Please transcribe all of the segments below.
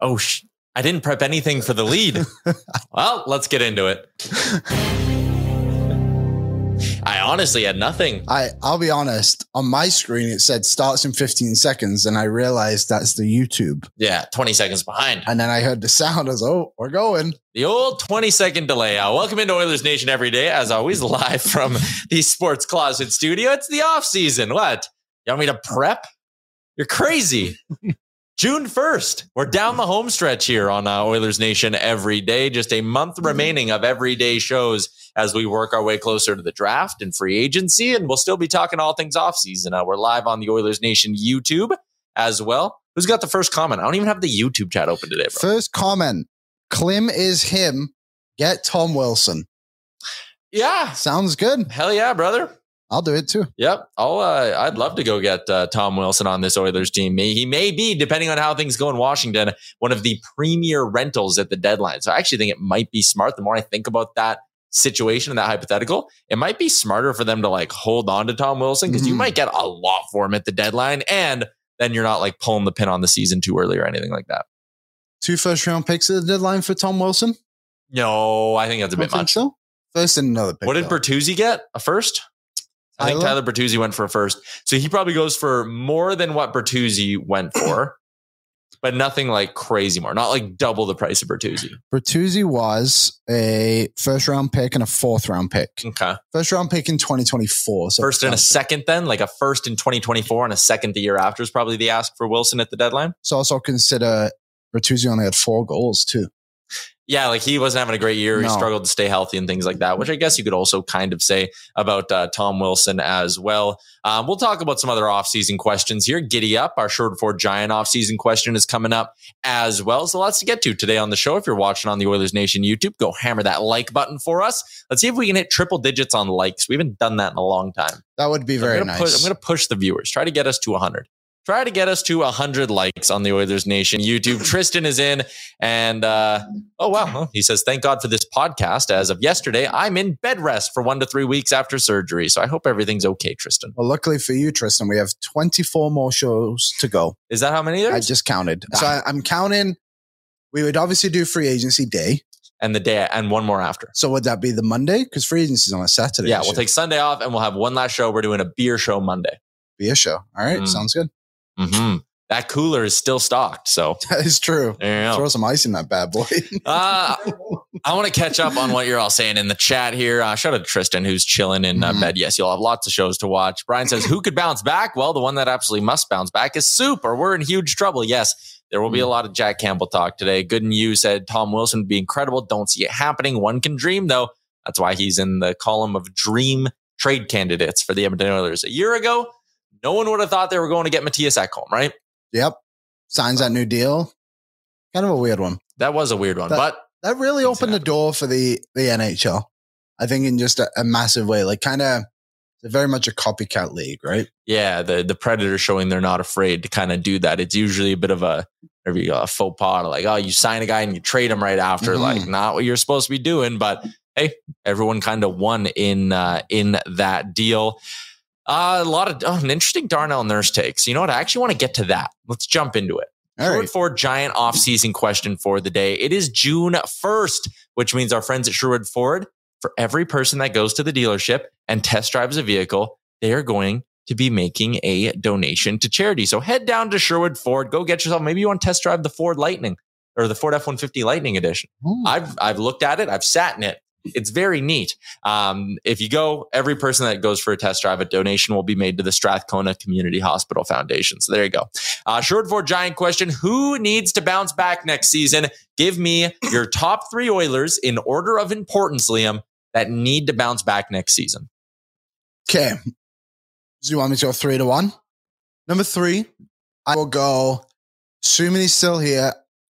Oh, sh- I didn't prep anything for the lead. well, let's get into it. I honestly had nothing. I I'll be honest. On my screen, it said starts in 15 seconds, and I realized that's the YouTube. Yeah, 20 seconds behind. And then I heard the sound. I was, oh, we're going. The old 20 second delay. Uh, welcome into Oilers Nation every day, as always, live from the Sports Closet studio. It's the off season. What? You want me to prep? You're crazy. June 1st. We're down the home stretch here on uh, Oilers Nation every day. Just a month remaining of everyday shows as we work our way closer to the draft and free agency. And we'll still be talking all things offseason. Uh, we're live on the Oilers Nation YouTube as well. Who's got the first comment? I don't even have the YouTube chat open today, bro. First comment Klim is him. Get Tom Wilson. Yeah. Sounds good. Hell yeah, brother. I'll do it too. Yep. I'll, uh, I'd love to go get uh, Tom Wilson on this Oilers team. He may be, depending on how things go in Washington, one of the premier rentals at the deadline. So I actually think it might be smart. The more I think about that situation and that hypothetical, it might be smarter for them to like hold on to Tom Wilson because mm-hmm. you might get a lot for him at the deadline. And then you're not like pulling the pin on the season too early or anything like that. Two first round picks at the deadline for Tom Wilson? No, I think that's a bit much. So? First and another pick. What did Bertuzzi get? A first? I think Tyler Bertuzzi went for first. So he probably goes for more than what Bertuzzi went for, but nothing like crazy more. Not like double the price of Bertuzzi. Bertuzzi was a first round pick and a fourth round pick. Okay. First round pick in 2024. So first and a second, then? Like a first in 2024 and a second the year after is probably the ask for Wilson at the deadline. So also consider Bertuzzi only had four goals too yeah, like he wasn't having a great year. No. He struggled to stay healthy and things like that, which I guess you could also kind of say about uh, Tom Wilson as well. Um, we'll talk about some other offseason questions here. Giddy up. Our short for giant offseason question is coming up as well. So lots to get to today on the show. If you're watching on the Oilers Nation YouTube, go hammer that like button for us. Let's see if we can hit triple digits on likes. We haven't done that in a long time. That would be so very I'm nice. Push, I'm going to push the viewers. Try to get us to 100 try to get us to 100 likes on the Oilers Nation YouTube. Tristan is in, and uh, oh, wow. He says, Thank God for this podcast. As of yesterday, I'm in bed rest for one to three weeks after surgery. So I hope everything's okay, Tristan. Well, luckily for you, Tristan, we have 24 more shows to go. Is that how many there? I just counted. Ah. So I, I'm counting. We would obviously do free agency day and the day and one more after. So would that be the Monday? Because free agency is on a Saturday. Yeah, we'll take Sunday off and we'll have one last show. We're doing a beer show Monday. Beer show. All right, mm. sounds good. Mm-hmm. That cooler is still stocked. So that is true. Throw some ice in that bad boy. uh, I want to catch up on what you're all saying in the chat here. Uh, shout out to Tristan, who's chilling in uh, mm-hmm. bed. Yes, you'll have lots of shows to watch. Brian says, Who could bounce back? Well, the one that absolutely must bounce back is Soup, or we're in huge trouble. Yes, there will be a mm. lot of Jack Campbell talk today. Good you said Tom Wilson would be incredible. Don't see it happening. One can dream, though. That's why he's in the column of dream trade candidates for the Edmonton Oilers. A year ago, no one would have thought they were going to get Mattias Ekholm, right? Yep. Signs that new deal. Kind of a weird one. That was a weird one, that, but that really opened the door for the the NHL. I think in just a, a massive way. Like kind of very much a copycat league, right? Yeah, the the predator showing they're not afraid to kind of do that. It's usually a bit of a you go, a faux pas, like oh, you sign a guy and you trade him right after, Mhm. like not what you're supposed to be doing. But hey, everyone kind of won in uh, in that deal. Uh, a lot of oh, an interesting Darnell Nurse takes. You know what? I actually want to get to that. Let's jump into it. All Sherwood right. Ford giant off-season question for the day. It is June 1st, which means our friends at Sherwood Ford, for every person that goes to the dealership and test drives a vehicle, they are going to be making a donation to charity. So head down to Sherwood Ford, go get yourself. Maybe you want to test drive the Ford Lightning or the Ford F-150 Lightning Edition. Ooh. I've I've looked at it. I've sat in it. It's very neat. Um, if you go, every person that goes for a test drive, a donation will be made to the Strathcona Community Hospital Foundation. So there you go. Uh, short for giant question: Who needs to bounce back next season? Give me your top three Oilers in order of importance, Liam, that need to bounce back next season. Okay. So you want me to go three to one? Number three, I will go, assuming he's still here,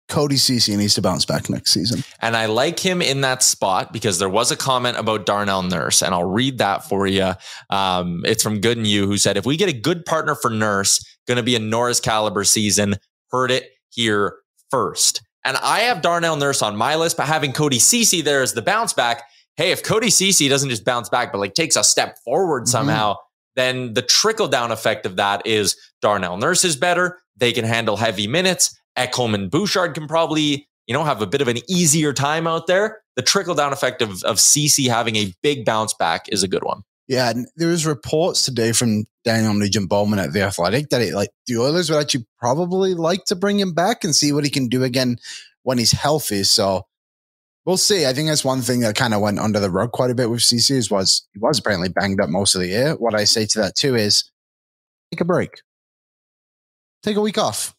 Cody Cece needs to bounce back next season. And I like him in that spot because there was a comment about Darnell Nurse, and I'll read that for you. Um, it's from Good and You, who said, If we get a good partner for Nurse, going to be a Norris caliber season. Heard it here first. And I have Darnell Nurse on my list, but having Cody Cece there as the bounce back. Hey, if Cody Cece doesn't just bounce back, but like takes a step forward Mhm. somehow, then the trickle down effect of that is Darnell Nurse is better. They can handle heavy minutes. Ekholm and Bouchard can probably, you know, have a bit of an easier time out there. The trickle down effect of, of Cece having a big bounce back is a good one. Yeah, and there was reports today from Daniel Nugent Bowman at the Athletic that it, like the Oilers would actually probably like to bring him back and see what he can do again when he's healthy. So we'll see. I think that's one thing that kind of went under the rug quite a bit with Cece was he was apparently banged up most of the year. What I say to that too is take a break, take a week off.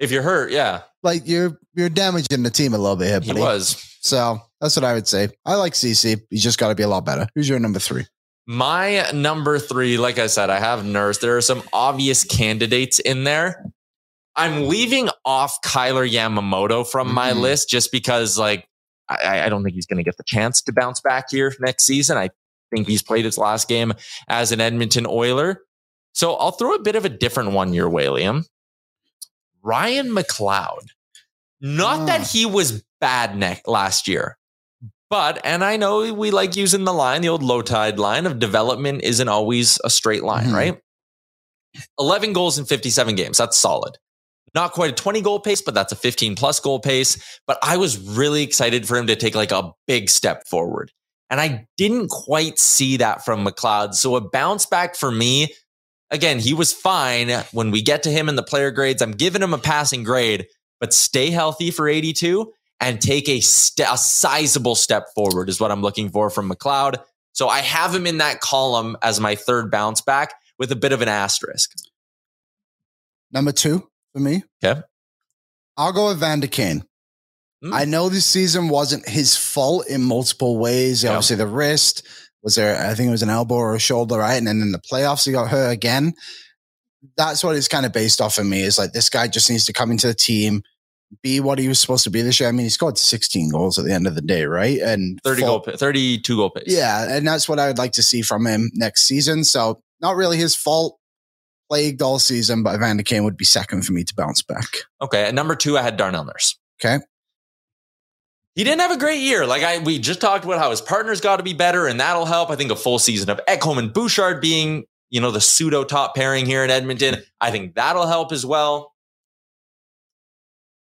If you're hurt, yeah, Like you're you're damaging the team a little bit here, he was. So that's what I would say. I like Cece. He's just got to be a lot better. Who's your number three? My number three, like I said, I have Nurse. There are some obvious candidates in there. I'm leaving off Kailer Yamamoto from my Mhm. list just because, like, I, I don't think he's going to get the chance to bounce back here next season. I think he's played his last game as an Edmonton Oiler. So I'll throw a bit of a different one your way, Liam. Ryan McLeod. Not Ah. that he was bad neck last year, but, and I know we like using the line, the old Lowetide line of development isn't always a straight line, Mhm. right? 11 goals in 57 games. That's solid. Not quite a 20 goal pace, but that's a 15 plus goal pace. But I was really excited for him to take like a big step forward. And I didn't quite see that from McLeod. So a bounce back for me, again, he was fine when we get to him in the player grades. I'm giving him a passing grade, but stay healthy for 82 and take a, st- a sizable step forward is what I'm looking for from McLeod. So I have him in that column as my third bounce back with a bit of an asterisk. Number two for me. Okay. I'll go with Evander Kane. Hmm. I know this season wasn't his fault in multiple ways. Yeah. Obviously, the wrist was there. I think it was an elbow or a shoulder, right? And then in the playoffs, he got hurt again. That's what it's kind of based off of me. Is like this guy just needs to come into the team, be what he was supposed to be this year. I mean, he scored 16 goals at the end of the day, right? And 30 four- goal, 32 goal pace. Yeah, and that's what I would like to see from him next season. So not really his fault. Plagued all season, but Evander Kane would be second for me to bounce back. Okay. At number two, I had Darnell Nurse. Okay. He didn't have a great year. Like I, we just talked about how his partners got to be better, and that'll help. I think a full season of Ekholm and Bouchard being, you know, the pseudo top pairing here in Edmonton. I think that'll help as well.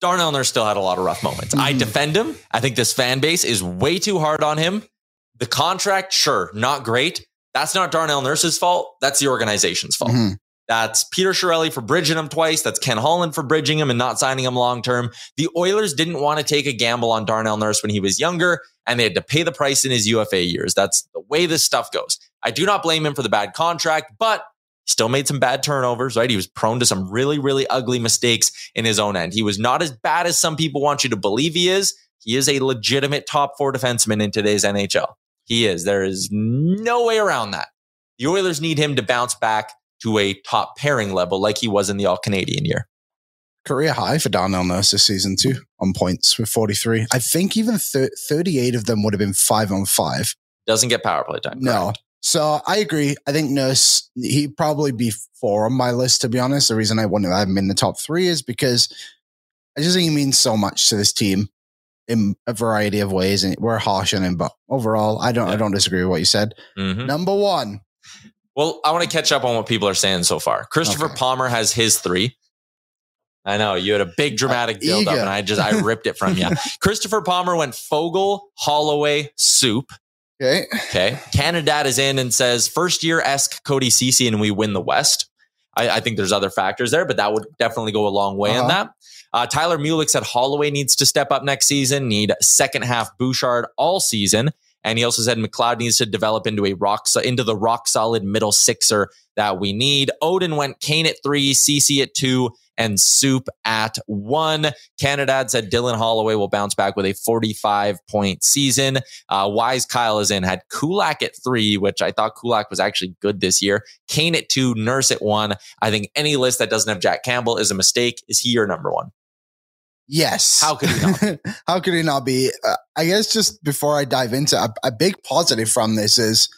Darnell Nurse still had a lot of rough moments. I Mhm. defend him. I think this fan base is way too hard on him. The contract, sure, not great. That's not Darnell Nurse's fault. That's the organization's fault. Mhm. That's Peter Chiarelli for bridging him twice. That's Ken Holland for bridging him and not signing him long term. The Oilers didn't want to take a gamble on Darnell Nurse when he was younger, and they had to pay the price in his UFA years. That's the way this stuff goes. I do not blame him for the bad contract, but still made some bad turnovers, right? He was prone to some really, really ugly mistakes in his own end. He was not as bad as some people want you to believe he is. He is a legitimate top four defenseman in today's NHL. He is. There is no way around that. The Oilers need him to bounce back to a top pairing level like he was in the All Canadian year. Career high for Darnell Nurse this season too on points with 43. I think even thir- 38 of them would have been five on five. Doesn't get power play time. No. correct? So I agree. I think Nurse, he'd probably be four on my list, to be honest. The reason I wouldn't have him in the top three is because I just think he means so much to this team in a variety of ways. And we're harsh on him, but overall, I don't, I don't disagree with what you said. Mhm. Number one. Well, I want to catch up on what people are saying so far. Christopher Okay. Palmer has his three. I know you had a big dramatic build up, and I just I ripped it from you. Christopher Palmer went Foegele, Holloway, Soup. Okay. Okay. Canada is in and says first year esque Cody Cece and we win the West. I, I think there's other factors there, but that would definitely go a long way in Uh-huh. that. Uh, Tyler Mulick said Holloway needs to step up next season, need second half Bouchard all season. And he also said McLeod needs to develop into a rock into the rock solid middle sixer that we need. Odin went Kane at three, Cece at two, and Soup at one. Canada said Dylan Holloway will bounce back with a 45 point season. Uh, Wise Kyle is in, had Kulak at three, which I thought Kulak was actually good this year. Kane at two, Nurse at one. I think any list that doesn't have Jack Campbell is a mistake. Is he your number one? Yes. How could he not? How could he not be? Uh, I guess just before I dive into a, a big positive from this is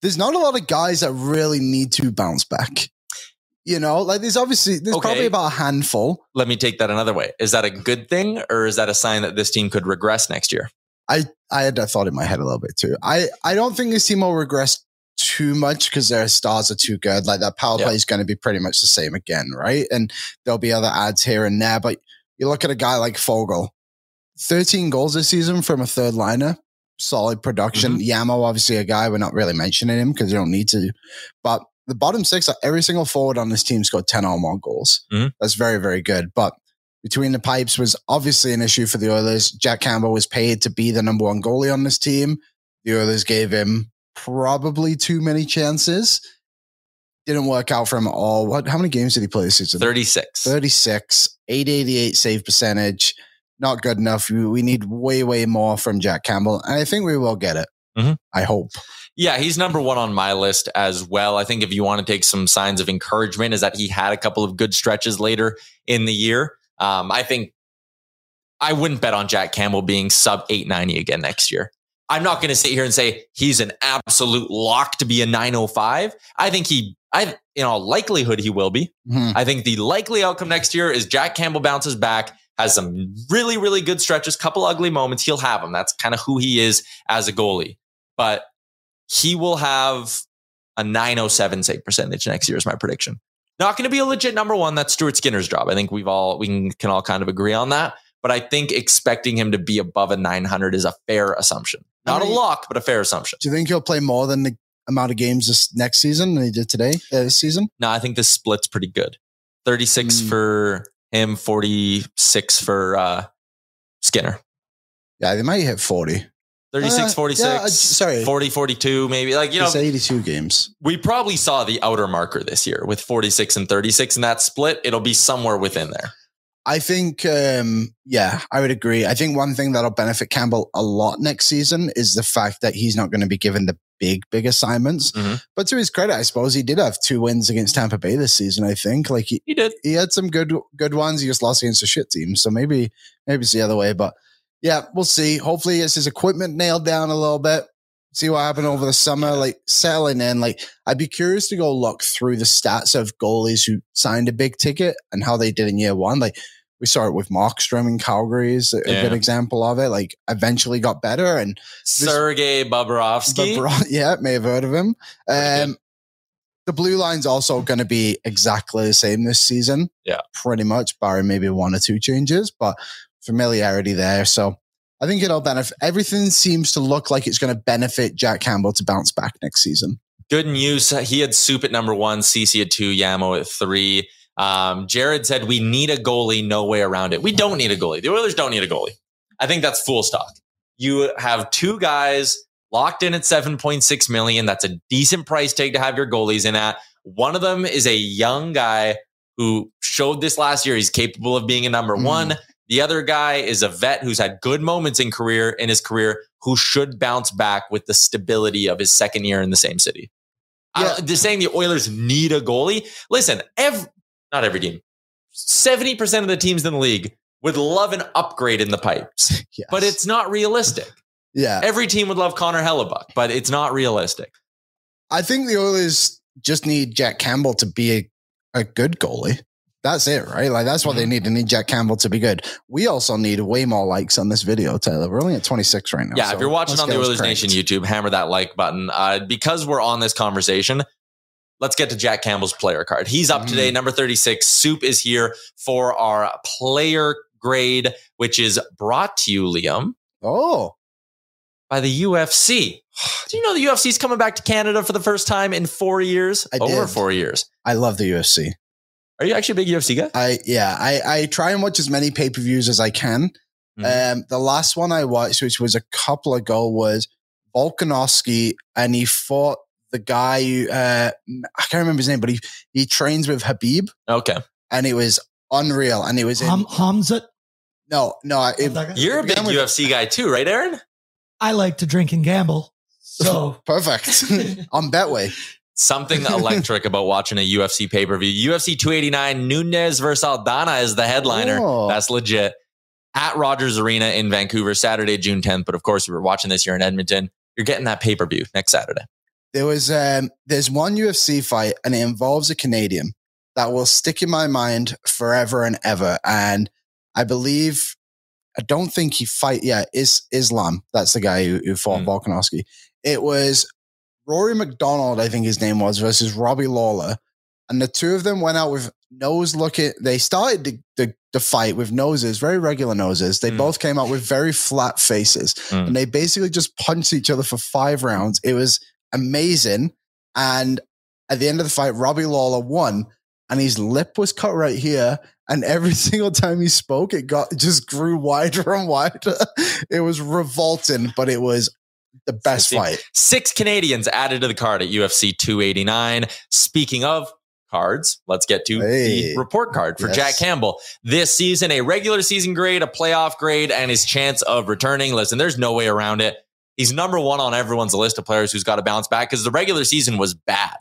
there's not a lot of guys that really need to bounce back. You know, like there's obviously there's Okay. probably about a handful. Let me take that another way. Is that a good thing or is that a sign that this team could regress next year? I had that thought in my head a little bit too. I I don't think this team will regress too much because their stars are too good. Like that power Yeah. play is going to be pretty much the same again, right? And there'll be other ads here and there. But you look at a guy like Foegele, 13 goals this season from a third liner, solid production. Yamo, obviously a guy we're not really mentioning him because you don't need to. But the bottom six, every single forward on this team scored 10 or more goals. Mhm. That's very, very good. But between the pipes was obviously an issue for the Oilers. Jack Campbell was paid to be the number one goalie on this team. The Oilers gave him probably too many chances. Didn't work out for him at all. What? How many games did he play this season? 36. 36, 888 save percentage. Not good enough. We, we need way, way more from Jack Campbell. And I think we will get it. Mhm. I hope. Yeah, he's number one on my list as well. I think if you want to take some signs of encouragement, is that he had a couple of good stretches later in the year. Um, I think I wouldn't bet on Jack Campbell being sub 890 again next year. I'm not going to sit here and say he's an absolute lock to be a 905. I think he, I, in all likelihood, he will be. Mhm. I think the likely outcome next year is Jack Campbell bounces back, has some really, really good stretches, couple ugly moments. He'll have them. That's kind of who he is as a goalie. But he will have a 907 save percentage next year is my prediction. Not going to be a legit number one. That's Stuart Skinner's job. I think we've all we can, can all kind of agree on that. But I think expecting him to be above a 900 is a fair assumption. Not a lock, but a fair assumption. Do you think he'll play more than the amount of games this next season than he did today, uh, this season? No, I think this split's pretty good. 36 Mm. for him, 46 for uh, Skinner. Yeah, they might hit 40. 36, Uh, 46, yeah, uh, sorry. 40, 42, maybe. Like, you know, it's 82 games. we probably saw the outer marker this year with 46 and 36 and that split. It'll be somewhere within there. I think, um, yeah, I would agree. I think one thing that'll benefit Campbell a lot next season is the fact that he's not going to be given the big, big assignments. Mhm. But to his credit, I suppose he did have two wins against Tampa Bay this season. I think, like he, He did. he had some good, good ones. He just lost against a shit team, so maybe, maybe it's the other way. But yeah, we'll see. Hopefully, gets his equipment nailed down a little bit. See what happened over the summer, like settling in. Like I'd be curious to go look through the stats of goalies who signed a big ticket and how they did in year one. Like we saw it with Markstrom in Calgary is a, Yeah. good example of it. Like eventually got better and Sergei Bobrovsky. Bobro- yeah, may have heard of him. Um, the blue line's also going to be exactly the same this season. Yeah. pretty much, barring maybe one or two changes, but familiarity there. So I think it'll benefit. Everything seems to look like it's going to benefit Jack Campbell to bounce back next season. Good news. He had Soup at number one, Cece at two, Yamo at three. Um, Jared said, We need a goalie, no way around it. We don't need a goalie. The Oilers don't need a goalie. I think that's full stock. You have two guys locked in at 7.6 million. That's a decent price tag to have your goalies in at. One of them is a young guy who showed this last year. He's capable of being a number Mhm. one. The other guy is a vet who's had good moments in career in his career who should bounce back with the stability of his second year in the same city. Yeah. don't- Just saying the Oilers need a goalie. Listen, every, not every team, 70% of the teams in the league would love an upgrade in the pipes, Yes. but it's not realistic. yeah. Every team would love Connor Hellebuyck, but it's not realistic. I think the Oilers just need Jack Campbell to be a, a good goalie. That's it, right? Like that's what they need. They need Jack Campbell to be good. We also need way more likes on this video, Taylor. We're only at 26 right now. Yeah, so if you're watching on the Oilers cranked. Nation YouTube, hammer that like button. Uh, because we're on this conversation, let's get to Jack Campbell's player card. He's up Mhm. today, number 36. Soup is here for our player grade, which is brought to you, Liam, Oh, by the UFC. Do you know the UFC is coming back to Canada for the first time in four years? I Over did. four years. I love the UFC. Are you actually a big UFC guy? I yeah, I I try and watch as many pay per views as I can. Mhm. Um, the last one I watched, which was a couple ago, was Volkanovski, and he fought the guy. who, Uh, I can't remember his name, but he he trains with Khabib, Okay. and it was unreal. And it was in, Ham, Hamzat. no, no, it, You're a big began with- UFC guy too, right, Aaron? I like to drink and gamble. So perfect on Betway. Something electric about watching a UFC pay per view. UFC 289, Nunes versus Aldana is the headliner. Oh. That's legit. At Rogers Arena in Vancouver, Saturday, June 10th. But of course, we were watching this here in Edmonton. You're getting that pay per view next Saturday. There was um, there's one UFC fight, and it involves a Canadian that will stick in my mind forever and ever. And I believe, I don't think he fight. Yeah, is Islam. That's the guy who, who fought Hmm. Volkanovski. It was Rory MacDonald, I think his name was, versus Robbie Lawler, and the two of them went out with nose looking. They started the, the, the fight with noses, very regular noses. They Hmm. both came out with very flat faces Hmm. and they basically just punched each other for five rounds. It was amazing. And at the end of the fight, Robbie Lawler won, and his lip was cut right here. And every single time he spoke, it got just grew wider and wider. It was revolting, but it was the best fight. Six Canadians added to the card at UFC 289. Speaking of cards, let's get to Hey. the report card for Yes. Jack Campbell. This season, a regular season grade, a playoff grade, and his chance of returning. Listen, there's no way around it. He's number one on everyone's list of players who's got to bounce back because the regular season was bad.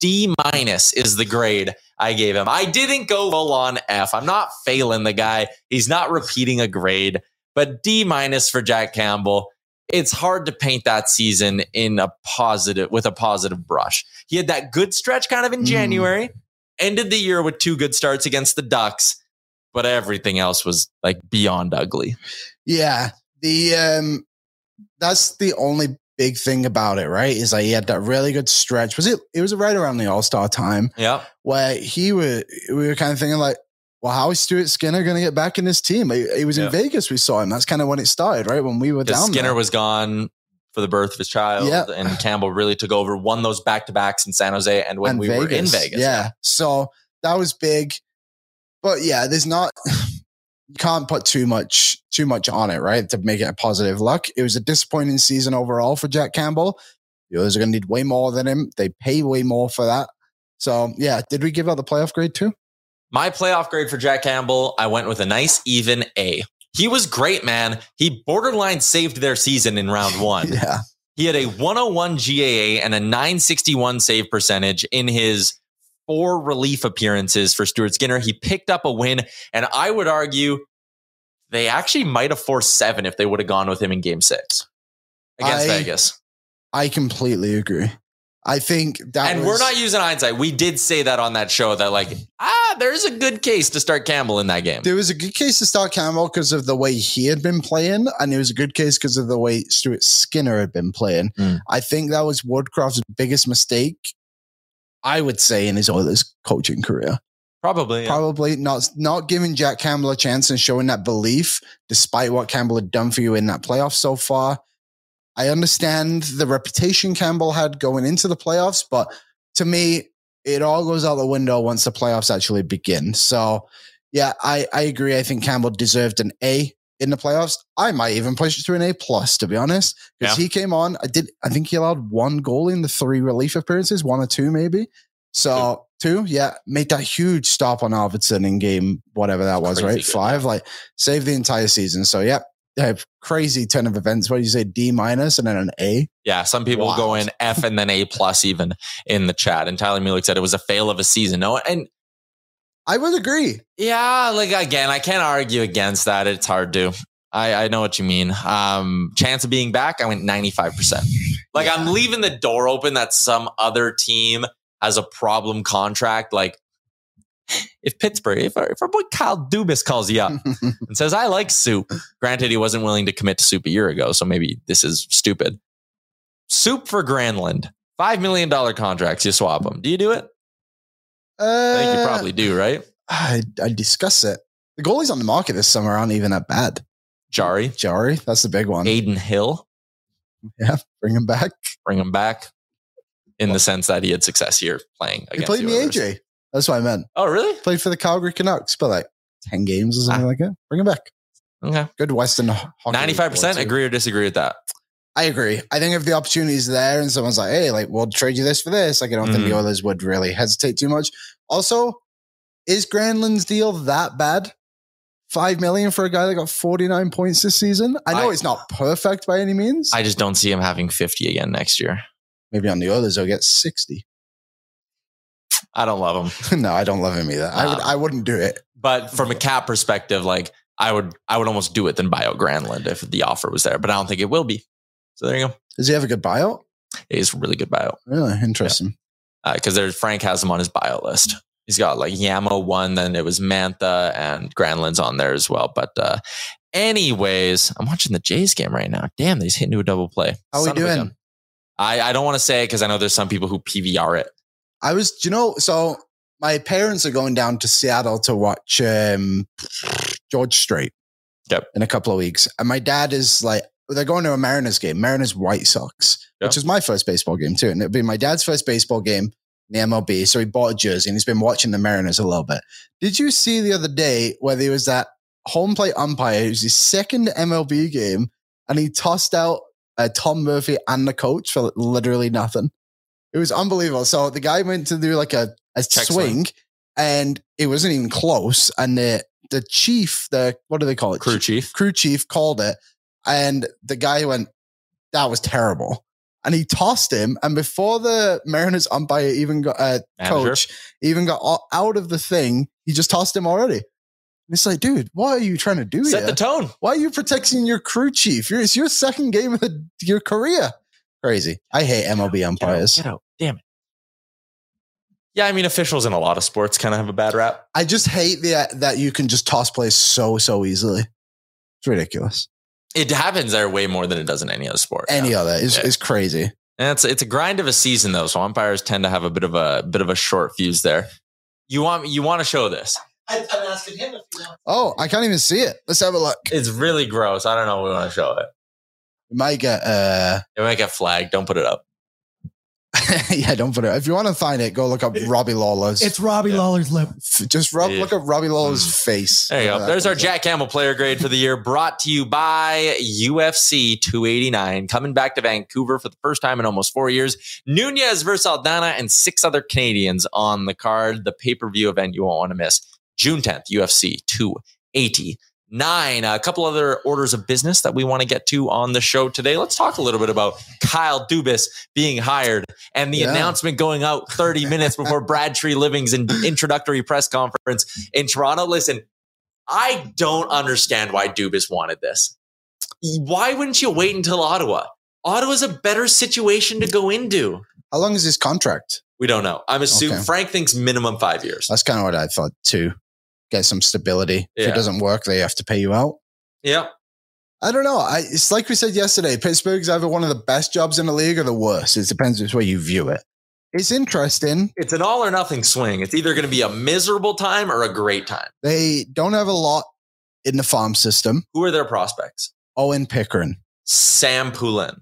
D minus is the grade I gave him. I didn't go full on F. I'm not failing the guy. He's not repeating a grade, but D minus for Jack Campbell. It's hard to paint that season in a positive with a positive brush. He had that good stretch kind of in Mm. January, ended the year with two good starts against the Ducks, but everything else was like beyond ugly. Yeah. The um that's the only big thing about it, right? Is like he had that really good stretch. Was it it was right around the All-Star time. Yeah. where he was. we were kind of thinking like, well, how is Stuart Skinner going to get back in this team? He, he was Yeah. in Vegas. We saw him. That's kind of when it started, right? When we were down Skinner there. was gone for the birth of his child, Yeah. and Campbell really took over, won those back to backs in San Jose, and when and we were in Vegas. Yeah. So that was big. But yeah, there's not you can't put too much too much on it, right? To make it a positive luck. It was a disappointing season overall for Jack Campbell. Others are gonna need way more than him. They pay way more for that. So yeah, did we give out the playoff grade too? My playoff grade for Jack Campbell, I went with a nice even A. He was great, man. He borderline saved their season in round one. Yeah. He had a 101 GAA and a 961 save percentage in his four relief appearances for Stuart Skinner. He picked up a win, and I would argue they actually might have forced seven if they would have gone with him in game six against I- Vegas. I completely agree. I think that and was, we're not using hindsight. We did say that on that show that, like, ah, there's a good case to start Campbell in that game. There was a good case to start Campbell because of the way he had been playing, and it was a good case because of the way Stuart Skinner had been playing. Mm. I think that was Woodcroft's biggest mistake, I would say, in his Oilers coaching career. Probably. yeah. Probably not not giving Jack Campbell a chance and showing that belief, despite what Campbell had done for you in that playoff so far. I understand the reputation Campbell had going into the playoffs, but to me, it all goes out the window once the playoffs actually begin. So, yeah, I, I agree. I think Campbell deserved an A in the playoffs. I might even push it to an A plus, to be honest, because Yeah. he came on. I did. I think he allowed one goal in the three relief appearances, one or two maybe. So two, yeah, made that huge stop on Arvidsson in game whatever that was, Crazy right? good, Five, like saved the entire season. So yeah, yeah, crazy turn of events. What do you say, D minus and then an A? Yeah, some people will go in F and then A plus even in the chat. And Tyler Mulick said it was a fail of a season. No, and I would agree. yeah, like again, I can't argue against that. It's hard to. I, I know what you mean. Um, chance of being back, I went ninety five percent. Like Yeah. I'm leaving the door open that some other team has a problem contract. Like if Pittsburgh, if our, if our boy Kyle Dubas calls you up and says, I like Soup. Granted, he wasn't willing to commit to Soup a year ago, so maybe this is stupid. Soup for Granlund. $5 million contracts, you swap them. Do you do it? I think you Uh, probably do, right? I I discuss it. The goalies on the market this summer aren't even that bad. Jarry, Jarry, that's the big one. Adin Hill, Yeah, bring him back. bring him back in the sense that he had success here playing He played in the AJ. That's what I meant. Oh, really? Played for the Calgary Canucks, but like ten games or something Ah. like that. Bring him back. Okay. Good Western hockey. 95% agree or disagree with that? I agree. I think if the opportunity is there and someone's like, "Hey, like we'll trade you this for this," like I don't think Mhm. the Oilers would really hesitate too much. Also, is Granlund's deal that bad? Five million for a guy that got forty nine points this season. I know I- it's not perfect by any means. I just don't see him having 50 again next year. Maybe on the Oilers he'll get sixty. I don't love him. no, I don't love him either. I would. Um, I wouldn't do it. But from a cap perspective, like I would I would almost do it than buy out Granlund if the offer was there, but I don't think it will be. So there you go. Does he have a good buyout? He's a really good buyout. Really interesting. Because there's Frank has him on his buyout list. He's got like Yamo one, then it was Mantha and Granlund's on there as well. But uh anyways, I'm watching the Jays game right now. Damn, they just hit into a double play. How we Son of doing? I, I don't want to say it because I know there's some people who PVR it. I was, you know, so my parents are going down to Seattle to watch um, George Strait Yep. in a couple of weeks. And my dad is like, they're going to a Mariners game, Mariners White Sox, Yeah. which is my first baseball game too. And it'd be my dad's first baseball game in the MLB. So he bought a jersey and he's been watching the Mariners a little bit. Did you see the other day where there was that home plate umpire? It was his second MLB game and he tossed out uh, Tom Murphy and the coach for literally nothing. It was unbelievable. So the guy went to do like a, a Check swing, swing. and it wasn't even close. And the the chief, the what do they call it? Crew chief. crew chief called it, and the guy went, "That was terrible." And he tossed him, and before the Mariners umpire even got uh, Manager. coach even got out of the thing, he just tossed him already. And it's like, dude, what are you trying to do Set here? the tone. Why are you protecting your crew chief? You're, it's your second game of the, your career. Crazy. I hate MLB Get out, umpires. Get out. Damn it. Yeah, I mean, officials in a lot of sports kind of have a bad rap. I just hate that that you can just toss plays so so easily. It's ridiculous. It happens there way more than it does in any other sport. Any Yeah. other is Yeah. is crazy. And it's it's a grind of a season though, so umpires tend to have a bit of a bit of a short fuse there. You want you want to show this? I, I'm asking him if he wants. Oh, I can't even see it. Let's have a look. It's really gross. I don't know. if We want to show it. We might get uh It might get flagged. Don't put it up. yeah, don't put it. If you want to find it, go look up Robbie Lawler's. It's Robbie Yeah. Lawler's lip. Just rub, Yeah. look up Robbie Lawler's Mm. face. There you go. There's our. Jack Campbell player grade for the year, brought to you by UFC 289. Coming back to Vancouver for the first time in almost four years. Nunes versus Aldana and six other Canadians on the card. The pay per view event you won't want to miss. June 10th, UFC 289. A couple other orders of business that we want to get to on the show today. Let's talk a little bit about Kyle Dubas being hired and the Yeah. announcement going out 30 minutes before Brad Treliving's in- introductory press conference in Toronto. Listen, I don't understand why Dubas wanted this. Why wouldn't you wait until Ottawa? Ottawa's a better situation to go into. How long is his contract? We don't know. I'm assuming Okay. Frank thinks minimum five years. That's kind of what I thought too. Get some stability. If it doesn't work, they have to pay you out. Yeah. I don't know. I, it's like we said yesterday. Pittsburgh's either one of the best jobs in the league or the worst. It depends which way you view it. It's interesting. It's an all or nothing swing. It's either going to be a miserable time or a great time. They don't have a lot in the farm system. Who are their prospects? Owen Pickering. Sam Poulin.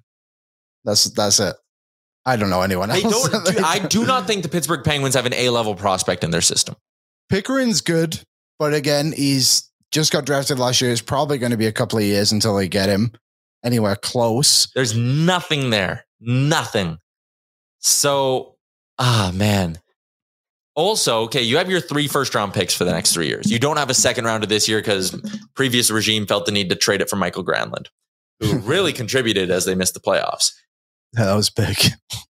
That's that's it. I don't know anyone I else. don't. do- I do not think the Pittsburgh Penguins have an A level prospect in their system. Pickering's good, but again, he's just got drafted last year. It's probably going to be a couple of years until they get him anywhere close. There's nothing there. Nothing. So, ah, man. Also, okay, you have your three first round picks for the next three years. You don't have a second round of this year because previous regime felt the need to trade it for Michael Granlund, who really contributed as they missed the playoffs. Yeah, that was big.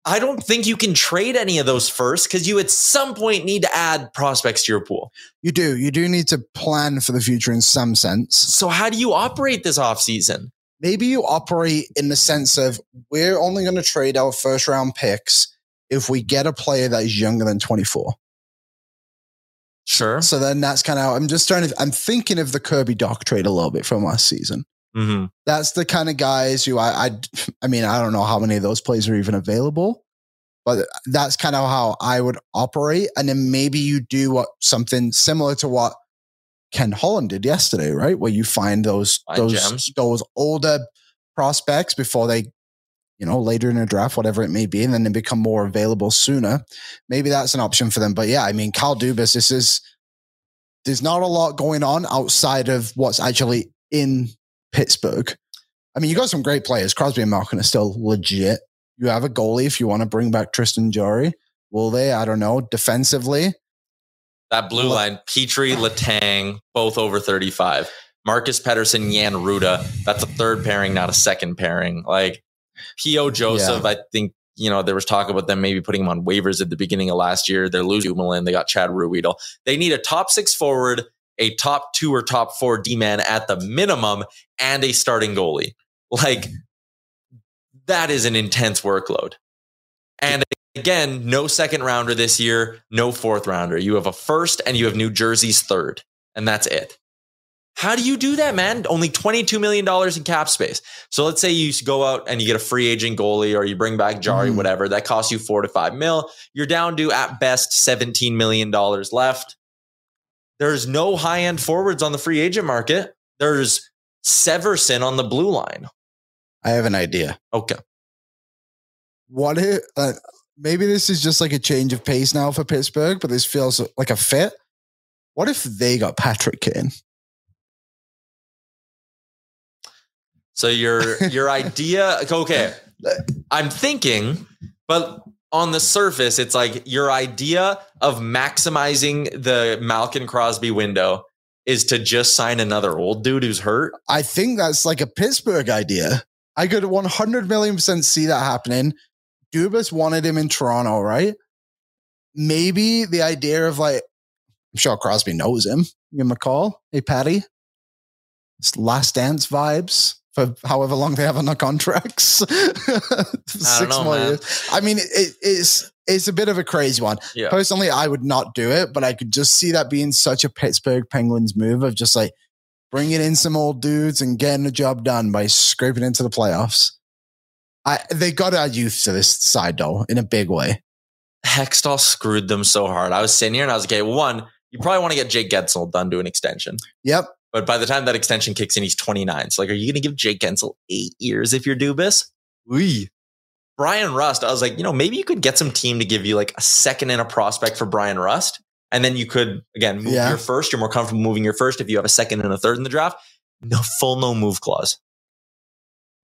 I don't think you can trade any of those first because you at some point need to add prospects to your pool. You do. You do need to plan for the future in some sense. So how do you operate this offseason? maybe you operate in the sense of we're only going to trade our first round picks if we get a player that is younger than 24. Sure. So then that's kind of, I'm just trying to, I'm thinking of the Kirby Dach trade a little bit from last season. Hmm That's the kind of guys who I, I, I mean, I don't know how many of those plays are even available, but that's kind of how I would operate. And then maybe you do what something similar to what Ken Holland did yesterday, right? Where you find those Find those gems. those older prospects before they, you know, later in the draft, whatever it may be, and then they become more available sooner. Maybe that's an option for them. But yeah, I mean, Kyle Dubas, this is there's not a lot going on outside of what's actually in Pittsburgh. I mean, you got some great players. Crosby and Malkin are still legit. You have a goalie if you want to bring back Tristan Jarry. Will they? I don't know. Defensively, That blue line, Petry, Letang, both over 35. Marcus Pettersson, Jan Rutta. That's a third pairing, not a second pairing. Like P.O. Joseph, I think, you know, there was talk about them maybe putting him on waivers at the beginning of last year. They're losing Dumoulin. They got Chad Ruhwedel. They need a top six forward, a top two or top four D man at the minimum, and a starting goalie. Like that is an intense workload. And again, no second rounder this year, no fourth rounder. You have a first and you have New Jersey's third, and that's it. How do you do that, man? Only $22 million in cap space. So let's say you go out and you get a free agent goalie or you bring back Jarry, Mhm. whatever. That costs you four to five mil. You're down to at best $17 million left. There's no high end forwards on the free agent market. There's Severson on the blue line. I have an idea. Okay. What if uh, maybe this is just like a change of pace now for Pittsburgh, but this feels like a fit. What if they got Patrick Kane? So your your idea, okay. I'm thinking, but on the surface, it's like your idea of maximizing the Malkin Crosby window is to just sign another old dude who's hurt. I think that's like a Pittsburgh idea. I could 100 million percent see that happening. Dubas wanted him in Toronto, right? Maybe the idea of like, I'm sure Crosby knows him. Give him a call. Hey, Patty. It's last dance vibes for however long they have on their contracts. Six know, more man. years. I mean, it, it's it's a bit of a crazy one. Yeah. Personally, I would not do it, but I could just see that being such a Pittsburgh Penguins move of just like bringing in some old dudes and getting the job done by scraping into the playoffs. I they got our youth to this side though in a big way. Hextall screwed them so hard. I was sitting here and I was like, okay, one, you probably want to get Jake Guentzel done to an extension. Yep. But by the time that extension kicks in, he's 29. So like, are you going to give Jake Guentzel eight years if you're Dubas? We. Bryan Rust, I was like, you know, maybe you could get some team to give you like a second and a prospect for Bryan Rust. And then you could, again, move Yeah. your first. You're more comfortable moving your first if you have a second and a third in the draft. No full no move clause.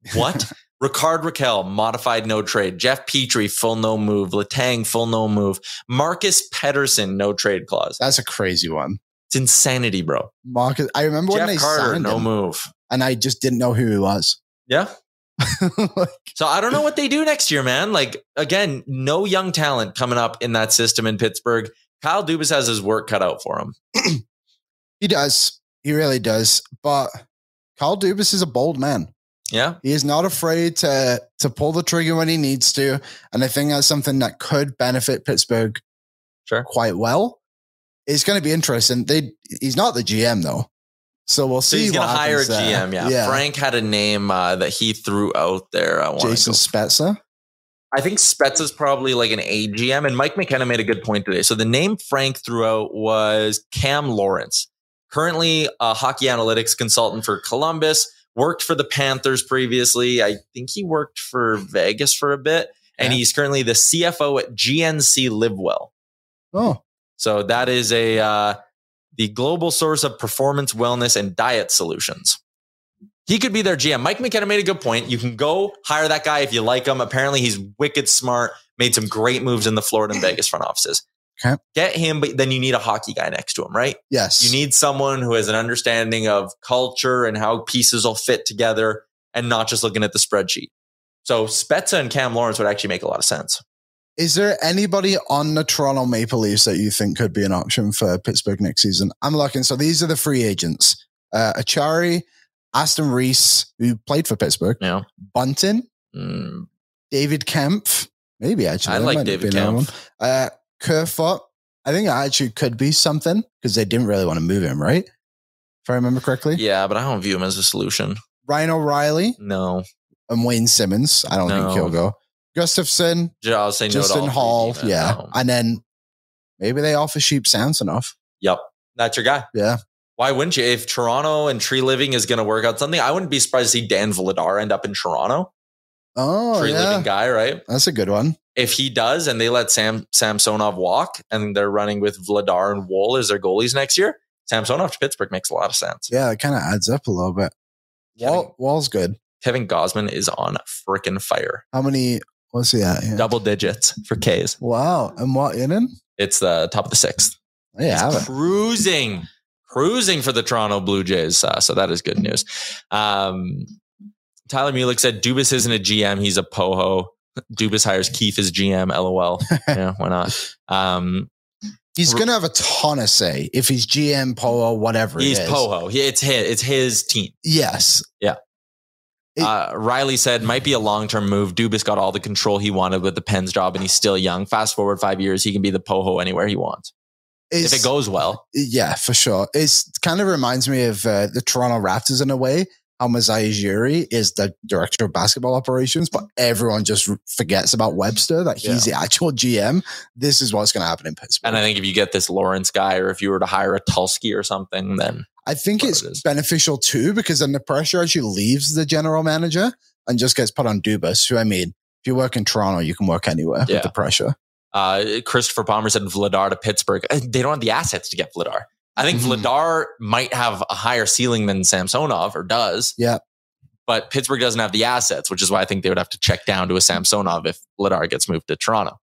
What? Rickard Rakell, modified no trade. Jeff Petry, full no move. Letang, full no move. Marcus Pettersson, no trade clause. That's a crazy one. It's insanity, bro. Marcus, I remember when Jeff they Carter, signed no him, move. and I just didn't know who he was. Yeah. Like, So I don't know what they do next year, man. Like again, no young talent coming up in that system in Pittsburgh. Kyle Dubas has his work cut out for him. he does. He really does. But Kyle Dubas is a bold man. Yeah. He is not afraid to to pull the trigger when he needs to, and I think that's something that could benefit Pittsburgh Sure. quite well. It's going to be interesting. They he's not the GM though, so we'll So see. he's gonna hire a. GM. Yeah. Frank had a name uh, that he threw out there. I Jason. Spezza. I think Spetz is probably like an AGM, and Mike McKenna made a good point today. So the name Frank threw out was Cam Lawrence, currently a hockey analytics consultant for Columbus. Worked for the Panthers previously. I think he worked for Vegas for a bit, and Yeah. he's currently the CFO at GNC Livewell. Oh, So that is a uh, the global source of performance, wellness, and diet solutions. He could be their GM. Mike McKenna made a good point. You can go hire that guy if you like him. Apparently, he's wicked smart. Made some great moves in the Florida and Vegas front offices. Okay. Get him, but then you need a hockey guy next to him, right? yes. You need someone who has an understanding of culture and how pieces will fit together, and not just looking at the spreadsheet. So Spezza and Cam Lawrence would actually make a lot of sense. Is there anybody on the Toronto Maple Leafs that you think could be an option for Pittsburgh next season? I'm looking. So these are the free agents: uh, Acciari, Aston Reese, who played for Pittsburgh, Yeah. Bunting, Mm, David Kempf, maybe actually. I that like David Kempf. Uh, Kerfoot, I think it actually could be something because they didn't really want to move him, right? If I remember correctly. Yeah, but I don't view him as a solution. Ryan O'Reilly No. and Wayne Simmonds. I don't No. think he'll go. Gustavsson, I'll say no to all Justin three, Hall, yeah. No. And then maybe they offer Sheep Sounds enough. Yep. That's your guy. Yeah. Why wouldn't you? If Toronto and Treliving is going to work out something, I wouldn't be surprised to see Dan Vladar end up in Toronto. Oh, Tree yeah. Living guy, right? That's a good one. If he does and they let Sam Samsonov walk and they're running with Vladar and Woll as their goalies next year, Samsonov to Pittsburgh makes a lot of sense. Yeah, it kind of adds up a little bit. Woll, Woll's good. Kevin Gausman is on freaking fire. How many? What's he at? Yeah. Double digits for Ks. Wow. And what inning? It's the top of the sixth. Yeah, cruising, cruising for the Toronto Blue Jays. Uh, so that is good news. Um, Tyler Mulick said Dubas isn't a GM; he's a poho. Dubas hires Keith as GM. LOL. Yeah, why not? Um, he's going to have a ton of say if he's GM, Polo, whatever. he's it is. poho. It's his. It's his team. Yes. It- Uh, Riley said might be a long term move. Dubas got all the control he wanted with the Pens job, and he's still young. Fast forward five years, he can be the poho anywhere he wants if it goes well. Yeah, for sure. It's kind of reminds me of uh, the Toronto Raptors in a way. How Masai Ujiri is the director of basketball operations, but everyone just forgets about Webster that he's the actual GM. This is what's going to happen in Pittsburgh. And I think if you get this Lawrence guy, or if you were to hire a Tulski or something, then I think it's it beneficial too because then the pressure actually leaves the general manager and just gets put on Dubas. Who I mean, if you work in Toronto, you can work anywhere Yeah. with the pressure. Uh, Christopher Palmer said Vladar to Pittsburgh. Uh, They don't have the assets to get Vladar. I think Mhm. Vladar might have a higher ceiling than Samsonov or does. Yeah. But Pittsburgh doesn't have the assets, which is why I think they would have to check down to a Samsonov if Vladar gets moved to Toronto.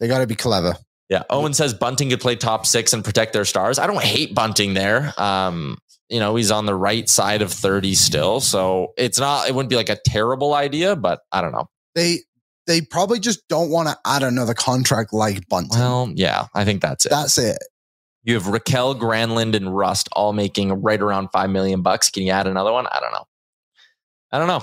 They got to be clever. Yeah. Owen says Bunting could play top six and protect their stars. I don't hate Bunting there. Um, you know, he's on the right side of 30 still. So it's not, it wouldn't be like a terrible idea, but I don't know. They they probably just don't want to add another contract like Bunting. Well, yeah, I think that's it. That's it. You have Rakell, Granlund, and Rust all making right around five million bucks. Can you add another one? I don't know. I don't know.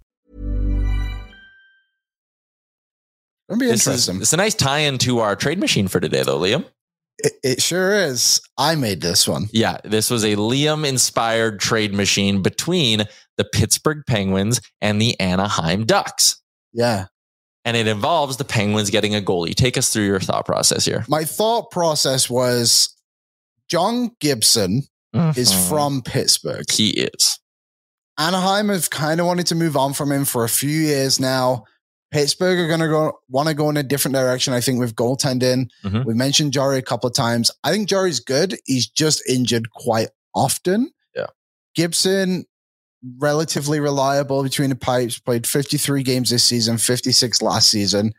It'll be This is it's a nice tie-in to our trade machine for today, though, Liam. It, it sure is. I made this one. Yeah, this was a Liam-inspired trade machine between the Pittsburgh Penguins and the Anaheim Ducks, Yeah. and it involves the Penguins getting a goalie. Take us through your thought process here. My thought process was John Gibson is Mhm. from Pittsburgh. he is. Anaheim have kind of wanted to move on from him for a few years now. Pittsburgh are going to go want to go in a different direction. I think with goaltending, Mhm. we mentioned Jarry a couple of times. I think Jarry's good. He's just injured quite often. Yeah. Gibson, relatively reliable between the pipes. Played 53 games this season, 56 last season.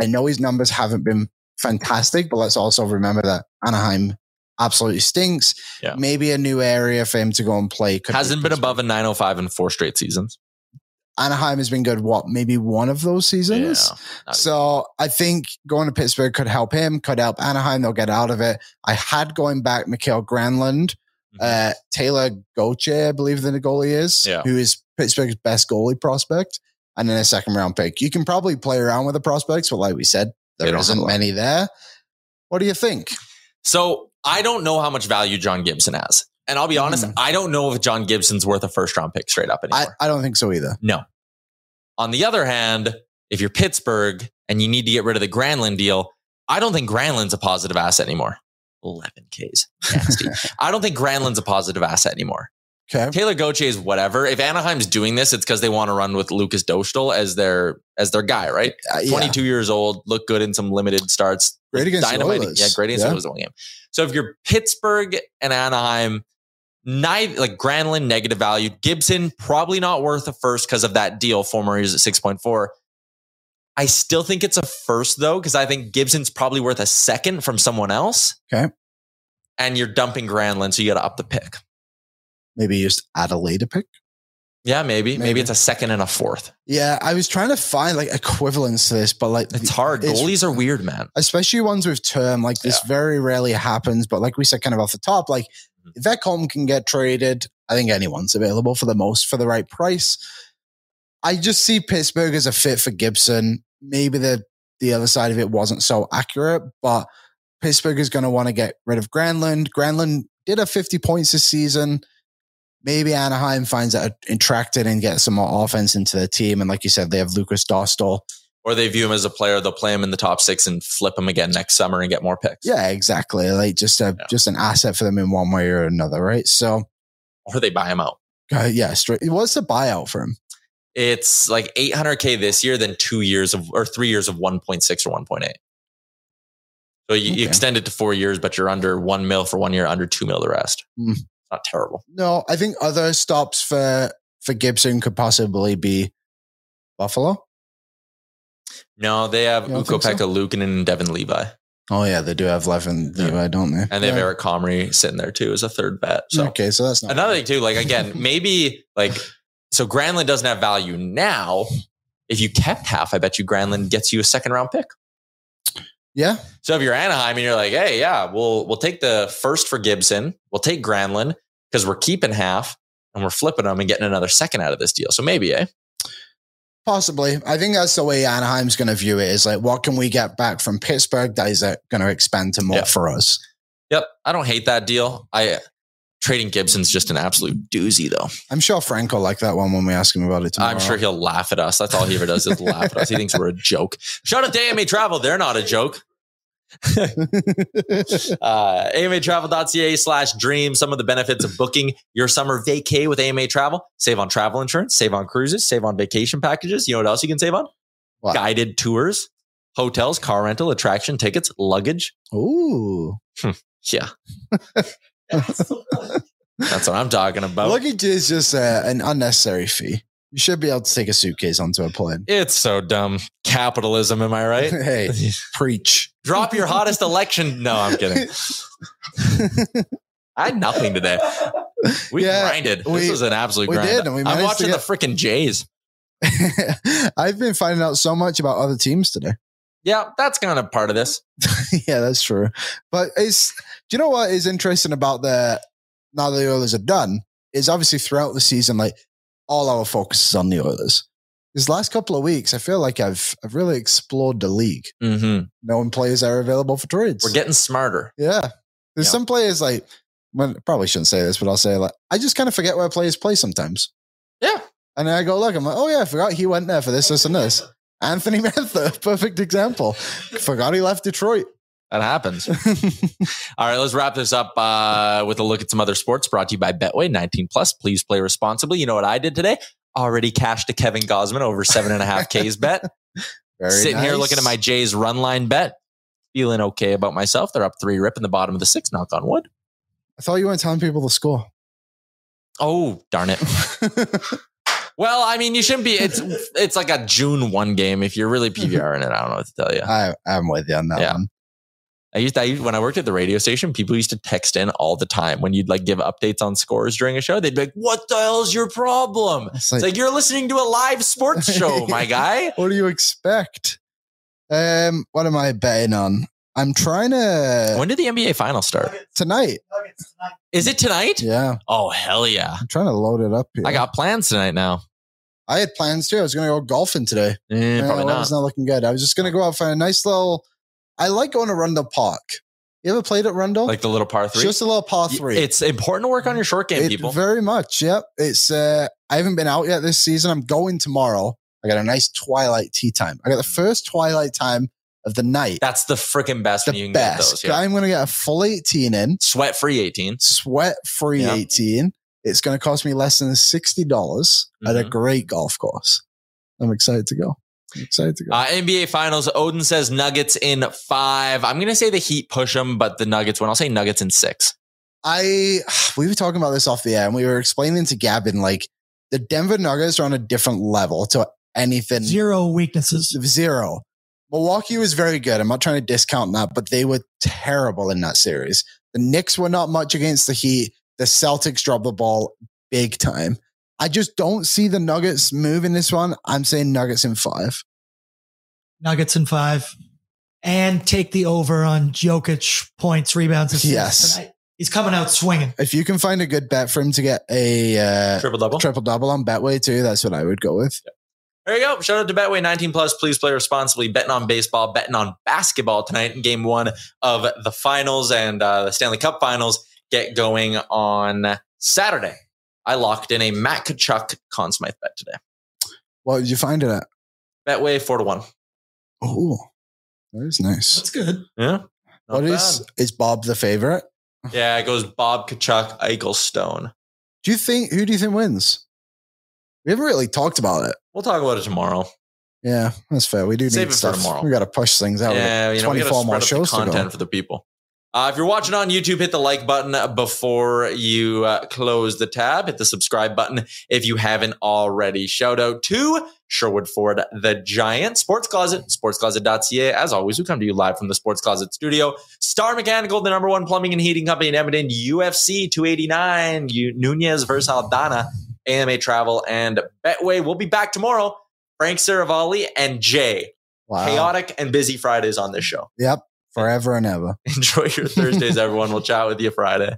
I know his numbers haven't been fantastic, but let's also remember that Anaheim absolutely stinks. Yeah. Maybe a new area for him to go and play. Could Hasn't been above a 905 in four straight seasons. Anaheim has been good. What maybe one of those seasons. not So I think going to Pittsburgh could help him, could help Anaheim. They'll get out of it. I had going back Mikhail Granlund, Mhm. uh, Taylor Gauthier, I believe the goalie is, Yeah. who is Pittsburgh's best goalie prospect, and then a second round pick. You can probably play around with the prospects, but like we said, there don't have a isn't many there. What do you think? So I don't know how much value John Gibson has. And I'll be honest, Mhm. I don't know if John Gibson's worth a first round pick straight up I, anymore. I don't think so either. no. On the other hand, if you're Pittsburgh and you need to get rid of the Granlund deal, I don't think Granlund's a positive asset anymore. 11 Ks. Nasty. I don't think Granlund's a positive asset anymore. Okay. Taylor Goche is whatever. If Anaheim's doing this, it's because they want to run with Lukas Dostal as their as their guy, right? Uh, yeah. 22 years old, look good in some limited starts. Great against the Dynamite. Yeah, great against Yeah. the game. So if you're Pittsburgh and Anaheim, neither like Granlund negative value. Gibson probably not worth a first because of that deal. Former is at six point four. I still think it's a first though because I think Gibson's probably worth a second from someone else. Okay. and you're dumping Granlund, so you got to up the pick. Maybe just add a later pick. Yeah, maybe. maybe. Maybe. it's a second and a fourth. Yeah, I was trying to find like equivalents to this, but like It's hard. It's- Goalies are weird, man. especially ones with term. Like this very rarely happens, but like we said, kind of off the top, like. Mm-hmm. if Ekholm can get traded, I think anyone's available for the most for the right price. I just see Pittsburgh as a fit for Gibson. Maybe the the other side of it wasn't so accurate, but Pittsburgh is going to want to get rid of Granlund. Granlund did have 50 points this season. Maybe Anaheim finds that attracted and gets some more offense into the team. And like you said, they have Lukas Dostal. Or they view him as a player, they'll play him in the top six and flip him again next summer and get more picks. Yeah, exactly. Like just a Yeah. just an asset for them in one way or another, right? So, Or they buy him out. uh, yeah, straight. What's the buyout for him? It's like 800K this year, then two years of, or three years of 1.6 or 1.8. So you, you extend it to four years, but you're under one mil for one year, under two mil the rest. Hmm. Not terrible. No, I think other stops for for Gibson could possibly be Buffalo. No, they have You don't Ukko think so? Pekka Luukkonen and Devon Levi. Oh yeah, they do have Levin Yeah. Levi, don't they? And they have Yeah. Eric Comrie sitting there too as a third bet. So okay, so that's not Another thing too, like again, maybe like so Granlund doesn't have value now. If you kept half, I bet you Granlund gets you a second round pick. Yeah, So if you're Anaheim and you're like, hey, yeah, we'll we'll take the first for Gibson, we'll take Granlund because we're keeping half and we're flipping them and getting another second out of this deal. So maybe, eh? Possibly. I think that's the way Anaheim's going to view it. Is like, what can we get back from Pittsburgh that is uh, going to expand to more Yeah. for us? Yep. I don't hate that deal. I trading Gibson's just an absolute doozy though. I'm sure Franco like that one when we ask him about it tomorrow. I'm sure he'll laugh at us. That's all he ever does is laugh at us. He thinks we're a joke. Shout out to AMA Travel. They're not a joke. uh, amatravel.ca slash dream. Some of the benefits of booking your summer vacay with AMA Travel. Save on travel insurance, save on cruises, save on vacation packages. You know what else you can save on? Guided tours, hotels, car rental, attraction tickets, luggage. Ooh, Yeah, that's what I'm talking about. luggage is just uh, an unnecessary fee. You should be able to take a suitcase onto a plane. it's so dumb. Capitalism, am I right? hey, preach. Drop your hottest election. No, I'm kidding. I had nothing today. We Yeah, grinded. we- this was an absolute we grind. did, and we I'm watching get- the freaking Jays. I've been finding out so much about other teams today. Yeah, that's kind of part of this. yeah, that's true. But it's do you know what is interesting about the now that the Oilers are done is obviously throughout the season, like all our focus is on the Oilers. These last couple of weeks, I feel like I've I've really explored the league, Mm-hmm. knowing players are available for trades. We're getting smarter. yeah. There's Yeah. some players like well, probably shouldn't say this, but I'll say like I just kind of forget where players play sometimes. Yeah. And then I go look, I'm like, oh yeah, I forgot he went there for this, this, and this. Anthony Mantha, perfect example. forgot he left Detroit. That happens. All right, let's wrap this up uh, with a look at some other sports brought to you by Betway 19 plus. Please play responsibly. You know what I did today? Already cashed a Kevin Gausman over seven and a half Ks bet. Very Sitting here looking at my Jays run line bet. Feeling okay about myself. They're up three rip in the bottom of the six. Knock on wood. I thought you weren't telling people the score. Oh, darn it. Well, I mean, you shouldn't be. It's it's like a June one game. If you're really PVR in it, I don't know what to tell you. I, I'm with you on that Yeah. one. I used, I when I worked at the radio station, people used to text in all the time when you'd like give updates on scores during a show. They'd be like, "What the hell's your problem?" It's It's like, like you're listening to a live sports show, my guy. what do you expect? Um, what am I betting on? I'm trying to When did the NBA final start? tonight. Is it tonight? Yeah, Oh hell yeah! I'm trying to load it up here. I got plans tonight now. I had plans too. I was going to go golfing today. Eh, Yeah, probably well, not. It's not looking good. I was just going to go out find a nice little. I like going to Rundle Park. You ever played at Rundle? Like the little par three. Just a little par three. It's important to work on your short game, It- people. Very much. Yep. It's uh I haven't been out yet this season. I'm going tomorrow. I got a nice twilight tea time. I got the first twilight time of the night. That's the freaking best the when you can get best. those. Yeah. I'm gonna get a full 18 in, Sweat free 18. sweat free Yeah. 18. It's gonna cost me less than sixty dollars at a Mhm. great golf course. I'm excited to go. I'm excited to go. Uh, NBA Finals. Odin says Nuggets in five. I'm going to say the Heat push them, but the Nuggets win. I'll say Nuggets in six. I we were talking about this off the air, and we were explaining to Gavin like the Denver Nuggets are on a different level to anything Zero weaknesses. zero. Milwaukee was very good. I'm not trying to discount that, but they were terrible in that series. The Knicks were not much against the Heat. The Celtics dropped the ball big time. I just don't see the Nuggets move in this one. I'm saying Nuggets in five. Nuggets in five. And take the over on Jokic points, rebounds, assists Yes. tonight. He's coming out swinging. If you can find a good bet for him to get a uh, Triple double. triple double on Betway too, that's what I would go with. There you go. Shout out to Betway 19 plus. Please play responsibly. Betting on baseball, betting on basketball tonight in game one of the finals and uh, the Stanley Cup finals get going on Saturday. I locked in a Matt Tkachuk Conn Smythe bet today. What did you find it at? Betway four to one. Oh, that is nice. That's good. Yeah. Not What is bad. is Bob the favorite? Yeah, it goes Bob Tkachuk, Eichel Stone. Do you think who do you think wins? We haven't really talked about it. We'll talk about it tomorrow. Yeah, that's fair. We do Save need it for stuff. tomorrow. We got to push things out. We got Yeah, you know, we gotta 24 more spread out the shows to go. content for the people. Uh, if you're watching on YouTube, hit the like button before you uh, close the tab. Hit the subscribe button if you haven't already. Shout out to Sherwood Ford, the Giant, Sports Closet, sportscloset.ca. As always, we come to you live from the Sports Closet studio. Star Mechanical, the number one plumbing and heating company in Edmonton, UFC 289, you, Nunes versus Aldana, AMA Travel, and Betway. We'll be back tomorrow. Frank Seravalli and Jay. Wow. Chaotic and busy Fridays on this show. Yep. Forever and ever. Enjoy your Thursdays, everyone. We'll chat with you Friday.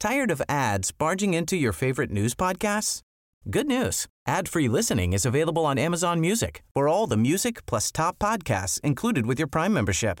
Tired of ads barging into your favorite news podcasts? Good news. Ad-free listening is available on Amazon Music for all the music plus top podcasts included with your Prime membership.